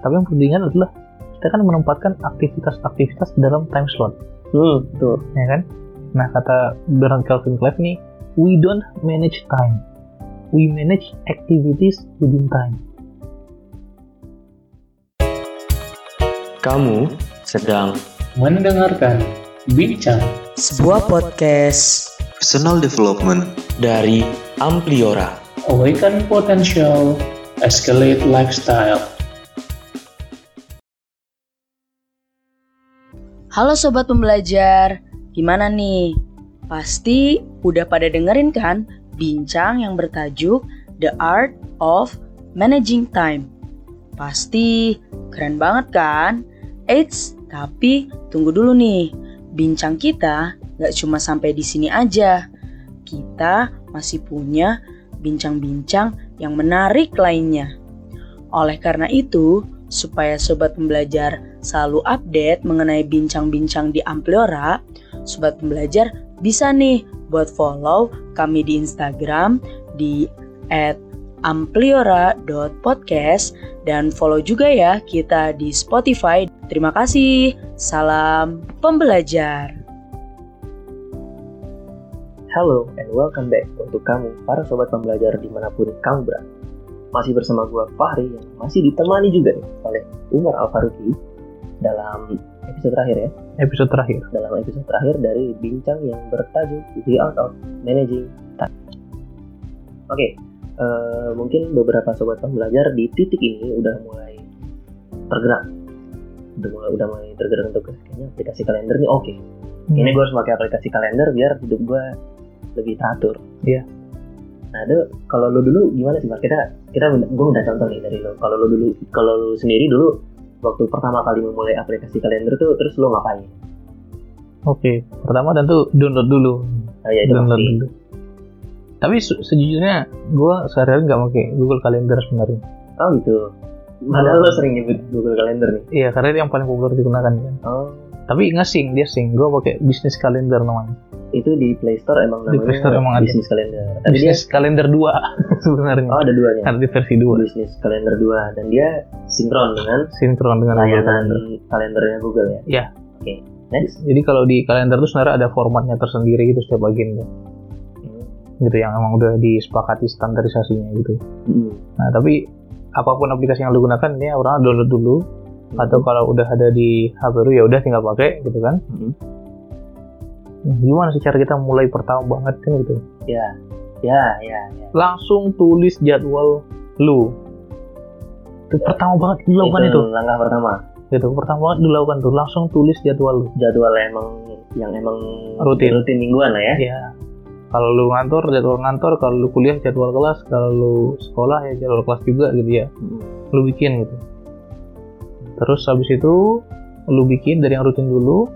tapi yang perlu diingat adalah kita kan menempatkan aktivitas-aktivitas dalam time slot. Hmm, betul. ya kan? Nah kata Bernard Calvin Clive nih we don't manage time. We manage activities within time. Kamu sedang mendengarkan Bincang sebuah podcast. Personal Development dari Ampliora. Awaken Potential Escalate Lifestyle Halo sobat pembelajar, gimana nih? Pasti udah pada dengerin kan bincang yang bertajuk The Art of Managing Time. Pasti keren banget kan? Eits, tapi tunggu dulu nih. Bincang kita nggak cuma sampai di sini aja. Kita masih punya bincang-bincang yang menarik lainnya. Oleh karena itu, supaya sobat pembelajar selalu update mengenai bincang-bincang di Ampliora, sobat pembelajar bisa nih buat follow kami di Instagram di @ampliora.podcast dan follow juga ya kita di Spotify. Terima kasih. Salam pembelajar. Halo and welcome back untuk kamu para sobat pembelajar di mana pun kamu berada. Masih bersama gua Fahri yang masih ditemani juga nih oleh Umar Al Faruqi dalam episode terakhir ya. episode terakhir Dalam episode terakhir dari bincang yang bertajuk The Art of Managing Time. Oke, eh, mungkin beberapa sobat pembelajar di titik ini udah mulai tergerak, udah mulai, udah mulai tergerak untuk kayaknya aplikasi kalender nih oke. Ini gue harus pakai aplikasi kalender biar hidup gue lebih teratur. Iya. Nah, itu kalau lo dulu gimana sih, Mas? Kita kita gue minta contoh nih dari lo. Kalau lo dulu, kalau lo sendiri dulu waktu pertama kali memulai aplikasi kalender tuh, terus lo ngapain? Oke, pertama tentu download dulu. Oh ya itu download pasti. dulu. Tapi se- sejujurnya gue sehari-hari nggak pakai Google Calendar sebenarnya. Oh gitu. Padahal lo sering nyebut Google Calendar nih. Iya, karena itu yang paling populer digunakan kan. Oh, Tapi nggak sing, dia sing. Gue pakai Business Calendar namanya. itu di Play Store emang Di namanya Play Store emang ada. Business Calendar. Tapi dia Business Calendar 2 sebenarnya. oh ada duanya. Ada di versi 2. Business Calendar 2 dan dia sinkron dengan Sinkron dengan layanan Calendar. kalendernya Google ya. Iya. Oke. Next. Jadi kalau di kalender tuh sebenarnya ada formatnya tersendiri gitu setiap bagian tuh. Hmm. Gitu yang emang udah disepakati standarisasinya gitu. Hmm. Nah, tapi apa pun aplikasi yang lu gunakan dia orang download dulu Hmm. atau kalau udah ada di HP lu ya udah tinggal pakai gitu kan. Hmm. Nah, Gimana sih cara kita mulai pertama banget kan gitu. Ya, ya, ya, ya. Langsung tulis jadwal lu. Itu pertama banget dilakukan itu. langkah pertama. Gitu, pertama banget dilakukan tuh langsung tulis jadwal lu. Jadwal emang yang emang Rutin. rutin mingguan lah ya. Ya. Kalau lu ngantor jadwal ngantor, kalau lu kuliah jadwal kelas, kalau lu sekolah ya jadwal kelas juga gitu ya. Hmm. Lu bikin gitu. Terus habis itu lu bikin dari yang rutin dulu.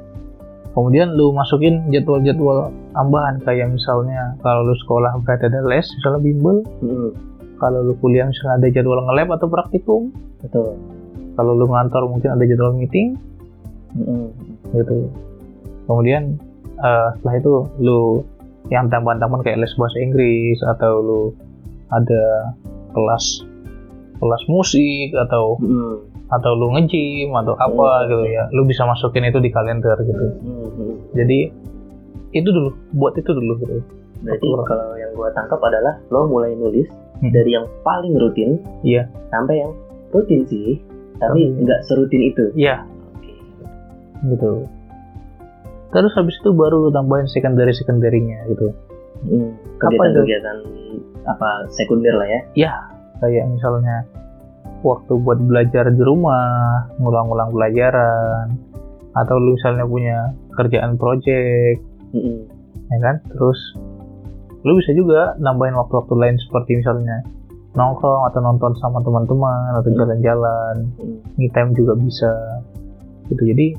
Kemudian lu masukin jadwal-jadwal tambahan kayak misalnya kalau lu sekolah berarti ada les, misalnya bimbel. Hmm. Kalau lu kuliah misalnya ada jadwal nge-lab atau praktikum. Betul. Kalau lu ngantor mungkin ada jadwal meeting Hmm. gitu. Kemudian eh, setelah itu lu yang tambahan-tambahan kayak les bahasa Inggris atau lu ada kelas kelas musik atau Hmm. Atau lu nge-gym atau apa Hmm. gitu ya lu bisa masukin itu di kalender gitu Hmm. Hmm. jadi itu dulu buat itu dulu gitu Berarti kalau yang gua tangkap adalah lo mulai nulis Hmm. dari yang paling rutin Iya. sampai yang rutin sih, tapi Hmm. nggak serutin itu. ya gitu terus habis itu baru lu tambahin secondary secondary-nya gitu Hmm. Apa itu? Kegiatan-kegiatan apa sekunder lah ya. kayak misalnya waktu buat belajar di rumah ngulang-ngulang pelajaran atau lu misalnya punya kerjaan project Hmm. ya kan terus lu bisa juga nambahin waktu-waktu lain seperti misalnya nongkrong atau nonton sama teman-teman atau Hmm. jalan-jalan Hmm. me time juga bisa gitu jadi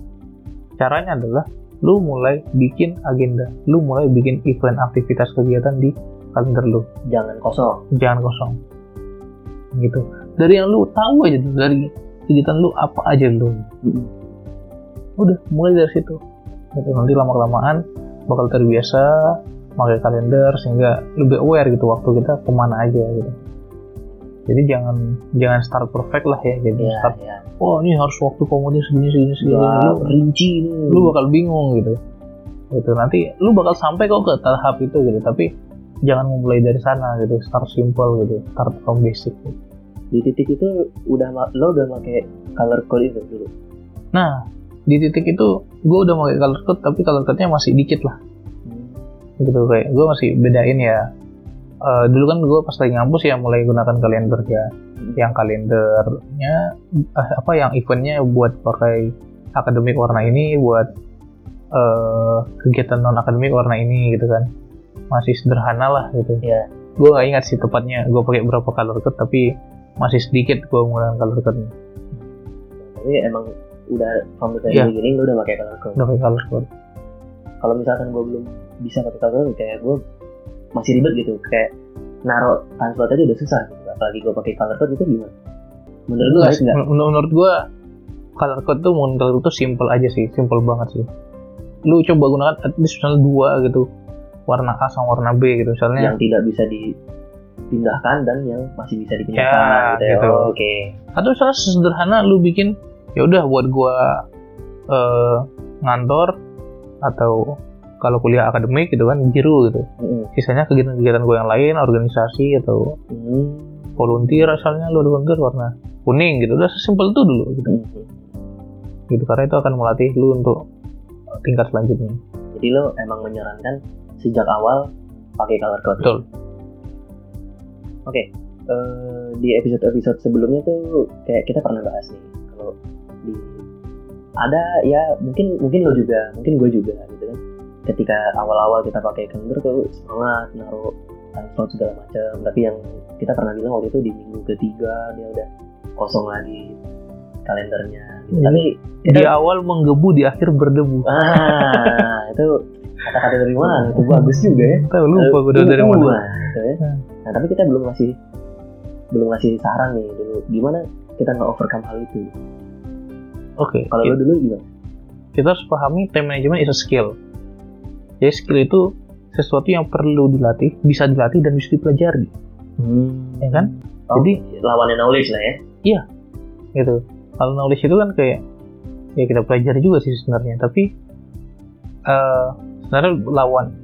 caranya adalah lu mulai bikin agenda lu mulai bikin event aktivitas kegiatan di kalender lu Jangan kosong. jangan kosong gitu dari yang lu tahu aja tuh dari kegiatan lu apa aja lu. Hmm. udah mulai dari situ. Gitu. nanti lama kelamaan bakal terbiasa pakai kalender sehingga lebih aware gitu waktu kita ke mana aja gitu. Jadi jangan jangan start perfect lah ya jadi ya start ya oh ini harus waktu komodnya segini segini segini. Wah, lu, rinci ini. lu bakal bingung gitu. Gitu nanti lu bakal sampai kok ke tahap itu gitu tapi jangan memulai dari sana gitu. Start simple gitu start from basic gitu. Di titik itu udah lo udah pakai color code itu dulu? Nah di titik itu gue udah pakai color code tapi color code-nya masih dikit lah. Gitu kayak gue masih bedain ya. Eh, dulu kan gue pas lagi ngampus ya mulai gunakan kalender ya. Yang kalendernya eh, apa yang eventnya buat pakai akademik warna ini buat eh, kegiatan non akademik warna ini gitu kan. Masih sederhana lah gitu. Iya. gue nggak ingat sih tepatnya gue pakai berapa color code tapi masih sedikit gue menggunakan color code tapi emang udah the very Iya. beginning lo udah pakai color code. Udah pakai color code. Kalau misalkan gue belum bisa pakai color code kayak gue masih ribet gitu. Kayak naruh slot aja udah susah gitu. Apalagi gue pakai color code itu gimana? Menurut lu sih, nggak? Menurut, menurut gue color code tuh menurut tuh simple aja sih simple banget sih. Lu coba gunakan at least misalnya dua gitu. Warna A sama warna B gitu misalnya yang tidak bisa dipindahkan dan yang masih bisa dipindahkan Ya, gitu ya gitu. Oh, oke atau misalnya sederhana lu bikin ya udah buat gua eh, ngantor atau kalau kuliah akademik gitu kan biru gitu Mm-mm. sisanya kegiatan-kegiatan gue yang lain organisasi atau Hmm. volunteer asalnya lu volunteer warna kuning gitu udah sesimpel itu dulu gitu Hmm. gitu karena itu akan melatih lu untuk tingkat selanjutnya jadi lo emang menyarankan sejak awal pakai color code betul Eh, di episode-episode sebelumnya tuh kayak kita pernah bahas nih kalau di ada ya mungkin mungkin lo juga mungkin gue juga gitu kan. Ketika awal-awal kita pakai kalender tuh semangat naruh time slot segala macam. Tapi yang kita pernah bilang waktu itu di minggu ketiga dia udah kosong lagi kalendernya. Gitu. Jadi, tapi di awal menggebu di akhir berdebu. Ah itu kata-kata dari mana? Itu bagus juga ya. Tahu lupa gue dari mana. gitu ya. Nah tapi kita belum ngasih belum ngasih saran nih dulu gimana kita nggak overcome hal itu. oke Kalau lo dulu gimana? kita harus pahami time management is a skill. Jadi skill itu sesuatu yang perlu dilatih, bisa dilatih dan bisa dipelajari, ya kan? Oh, Jadi lawannya knowledge lah ya. gitu. Kalau knowledge itu kan kayak ya kita pelajari juga sih sebenarnya, tapi eh sebenarnya lawan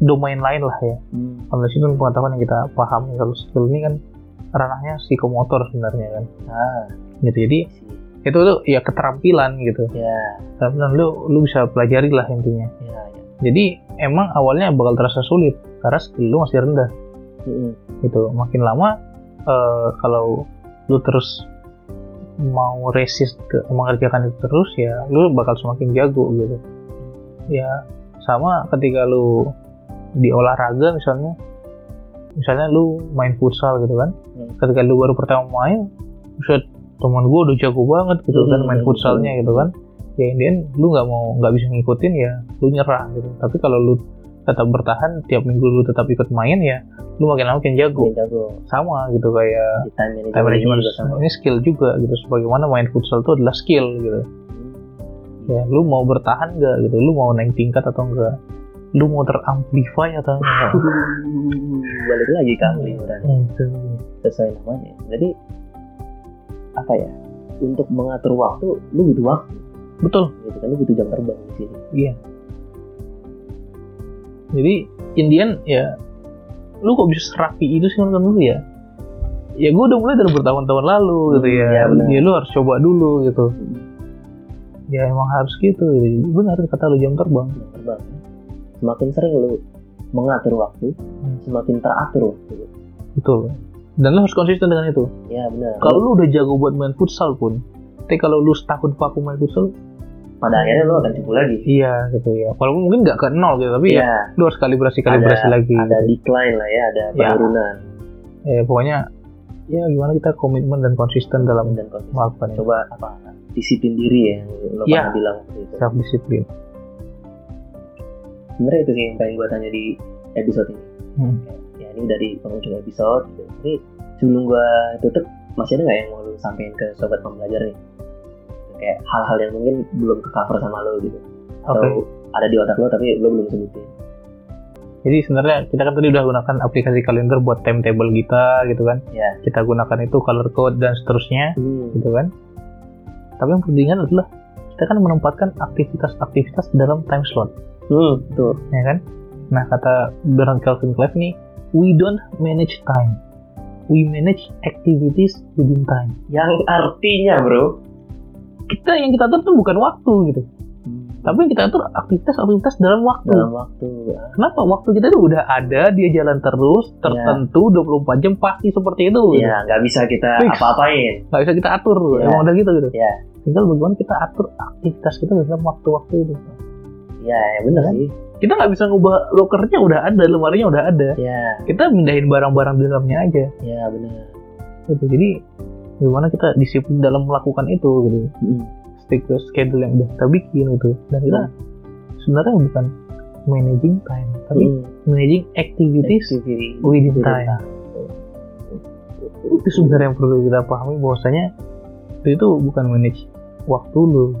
domain lain lah ya. Knowledge itu kan pengetahuan yang kita paham. Kalau skill ini kan ranahnya psikomotor sebenarnya kan. Ah, Gitu. Jadi itu tuh ya keterampilan gitu. ya, Keterampilan lu lu bisa pelajari lah intinya. ya, ya. Jadi emang awalnya bakal terasa sulit karena skill lu masih rendah Mm-mm. gitu. Makin lama eh, kalau lu terus mau resist ke mengerjakan itu terus ya lu bakal semakin jago gitu. Ya sama ketika lu di olahraga misalnya misalnya lu main futsal gitu kan. Hmm. Ketika lu baru pertama main, buset teman gue udah jago banget gitu kan main Hmm. futsalnya gitu kan. Ya in the end, lu nggak mau nggak bisa ngikutin ya lu nyerah gitu. Tapi kalau lu tetap bertahan tiap minggu lu tetap ikut main ya lu makin lama makin jago Makin jago. sama gitu kayak Di time management, time management ini juga sama. ini skill juga gitu sebagaimana main futsal itu adalah skill gitu ya lu mau bertahan nggak gitu lu mau naik tingkat atau enggak lu mau teramplify atau enggak balik lagi ke amplifier Gitu. sesuai namanya. Jadi apa ya? Untuk mengatur waktu, lu butuh waktu. betul Gitu kan, lu butuh jam terbang di sini. jadi Indian ya lu kok bisa serapi itu sih menurut lu ya ya gue udah mulai dari bertahun-tahun lalu gitu Hmm, ya ya ya lu harus coba dulu gitu ya emang harus gitu benar kata lu jam terbang jam terbang. Semakin sering lu mengatur waktu, Hmm. semakin teratur waktu. betul dan lu harus konsisten dengan itu Ya benar. kalau lu udah jago buat main futsal pun tapi kalau lu setahun vakum main futsal pada akhirnya lu akan cukup lagi. iya gitu ya walaupun mungkin nggak ke nol gitu tapi ya Iya, lu harus kalibrasi kalibrasi ada, lagi ada gitu. decline lah ya, ada Ya. penurunan ya pokoknya ya gimana kita komitmen dan konsisten dalam dan konsisten. melakukan Coba apa? Disiplin diri ya, lo Iya. pernah bilang itu. self disiplin Sebenarnya itu sih yang pengen gue tanya di episode ini. Hmm. Ya ini dari pengunjung episode. Gitu. Tapi sebelum gue tutup, masih ada nggak yang mau lu sampaikan ke sobat pembelajar nih? Kayak hal-hal yang mungkin belum ke cover sama lo gitu. oke Atau ada di otak lo tapi lo belum sebutin. Jadi sebenarnya kita kan tadi udah gunakan aplikasi kalender buat timetable kita gitu kan. Ya. Kita gunakan itu color code dan seterusnya Hmm. gitu kan. Tapi yang penting adalah kita kan menempatkan aktivitas-aktivitas dalam time slot, Hmm, betul. ya kan? Nah kata Bernard Calvin Clive nih, we don't manage time, we manage activities within time. Yang artinya, Bro. Kita yang kita atur tuh bukan waktu gitu, tapi yang kita atur aktivitas-aktivitas dalam waktu. dalam waktu ah, Kenapa waktu kita itu udah ada, dia jalan terus, tertentu 24 jam pasti seperti itu. gitu. ya nggak bisa kita apa-apain. Nggak bisa kita atur, Iya. emang udah gitu gitu. Iya. Tinggal bagaimana kita atur aktivitas kita dalam waktu-waktu itu. Ya, ya benar Kan? Kita nggak bisa ngubah lokernya udah ada, lemarinya udah ada. Ya, Kita mindahin barang-barang di dalamnya aja. ya benar. Gitu. Jadi gimana kita disiplin dalam melakukan itu gitu. Hmm. Stick to schedule yang udah kita bikin gitu. Dan kita sebenarnya bukan managing time, tapi Hmm. managing activities Activity within within time. itu sebenarnya yang perlu kita pahami bahwasanya itu bukan manage waktu lu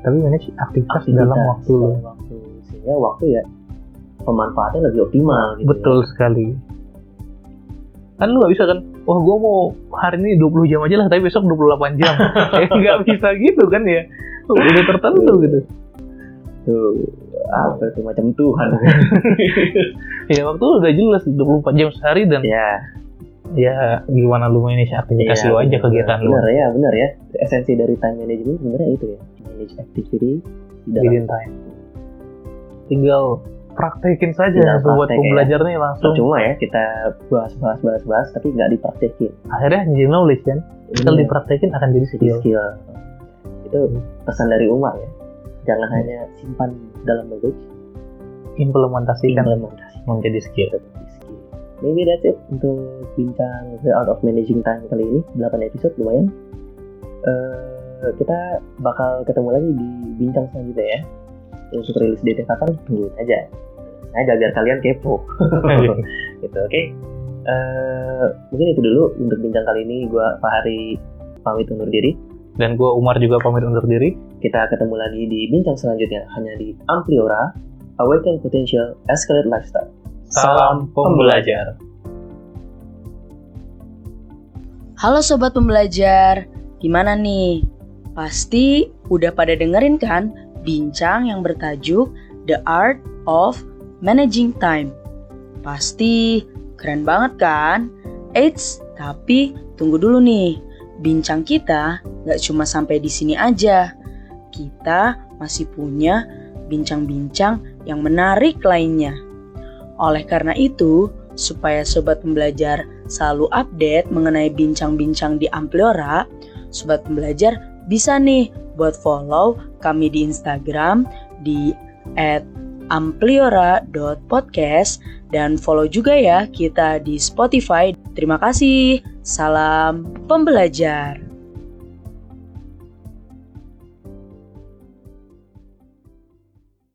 tapi manage aktivitas, Aktivitas dalam waktu. lu waktu. Sehingga waktu ya pemanfaatnya lebih optimal gitu. betul sekali. Kan lu gak bisa kan wah gua mau hari ini 20 jam aja lah tapi besok 28 jam. Ya nggak bisa gitu kan ya. Udah tertentu gitu. Tuh, apa itu macam Tuhan. ya waktu udah jelas 24 jam sehari dan ya, ya gimana lu manage aktivitas lu aja kegiatan lu Benar ya, benar ya. Esensi dari time management sebenarnya itu ya. Manage activity di dalam within time tinggal praktekin saja buat praktek ya. pembelajar nih langsung Percuma ya kita bahas bahas bahas bahas tapi nggak dipraktekin. akhirnya jadi knowledge kan kalau Iya. dipraktekin akan jadi skill skill. Itu pesan dari Umar ya. Jangan hanya simpan dalam knowledge, implementasikan implementasi menjadi skill menjadi skill. Maybe that's it untuk bincang The Art of Managing Time kali ini 8 episode lumayan. Eh, kita bakal ketemu lagi di bincang selanjutnya ya. Untuk rilis date kapan tungguin aja. Aja biar kalian kepo. gitu oke Eh, mungkin itu dulu untuk bincang kali ini gua Fahri pamit undur diri dan gue Umar juga pamit undur diri kita ketemu lagi di bincang selanjutnya hanya di Ampliora Awaken Potential Escalate Lifestyle salam pembelajar Halo sobat pembelajar, gimana nih? Pasti udah pada dengerin kan bincang yang bertajuk The Art of Managing Time. Pasti keren banget kan? Eits, tapi tunggu dulu nih. Bincang kita nggak cuma sampai di sini aja. Kita masih punya bincang-bincang yang menarik lainnya. Oleh karena itu, supaya sobat pembelajar selalu update mengenai bincang-bincang di Ampliora, sobat pembelajar bisa nih buat follow kami di Instagram di @ampliora.podcast dan follow juga ya kita di Spotify. Terima kasih. Salam pembelajar.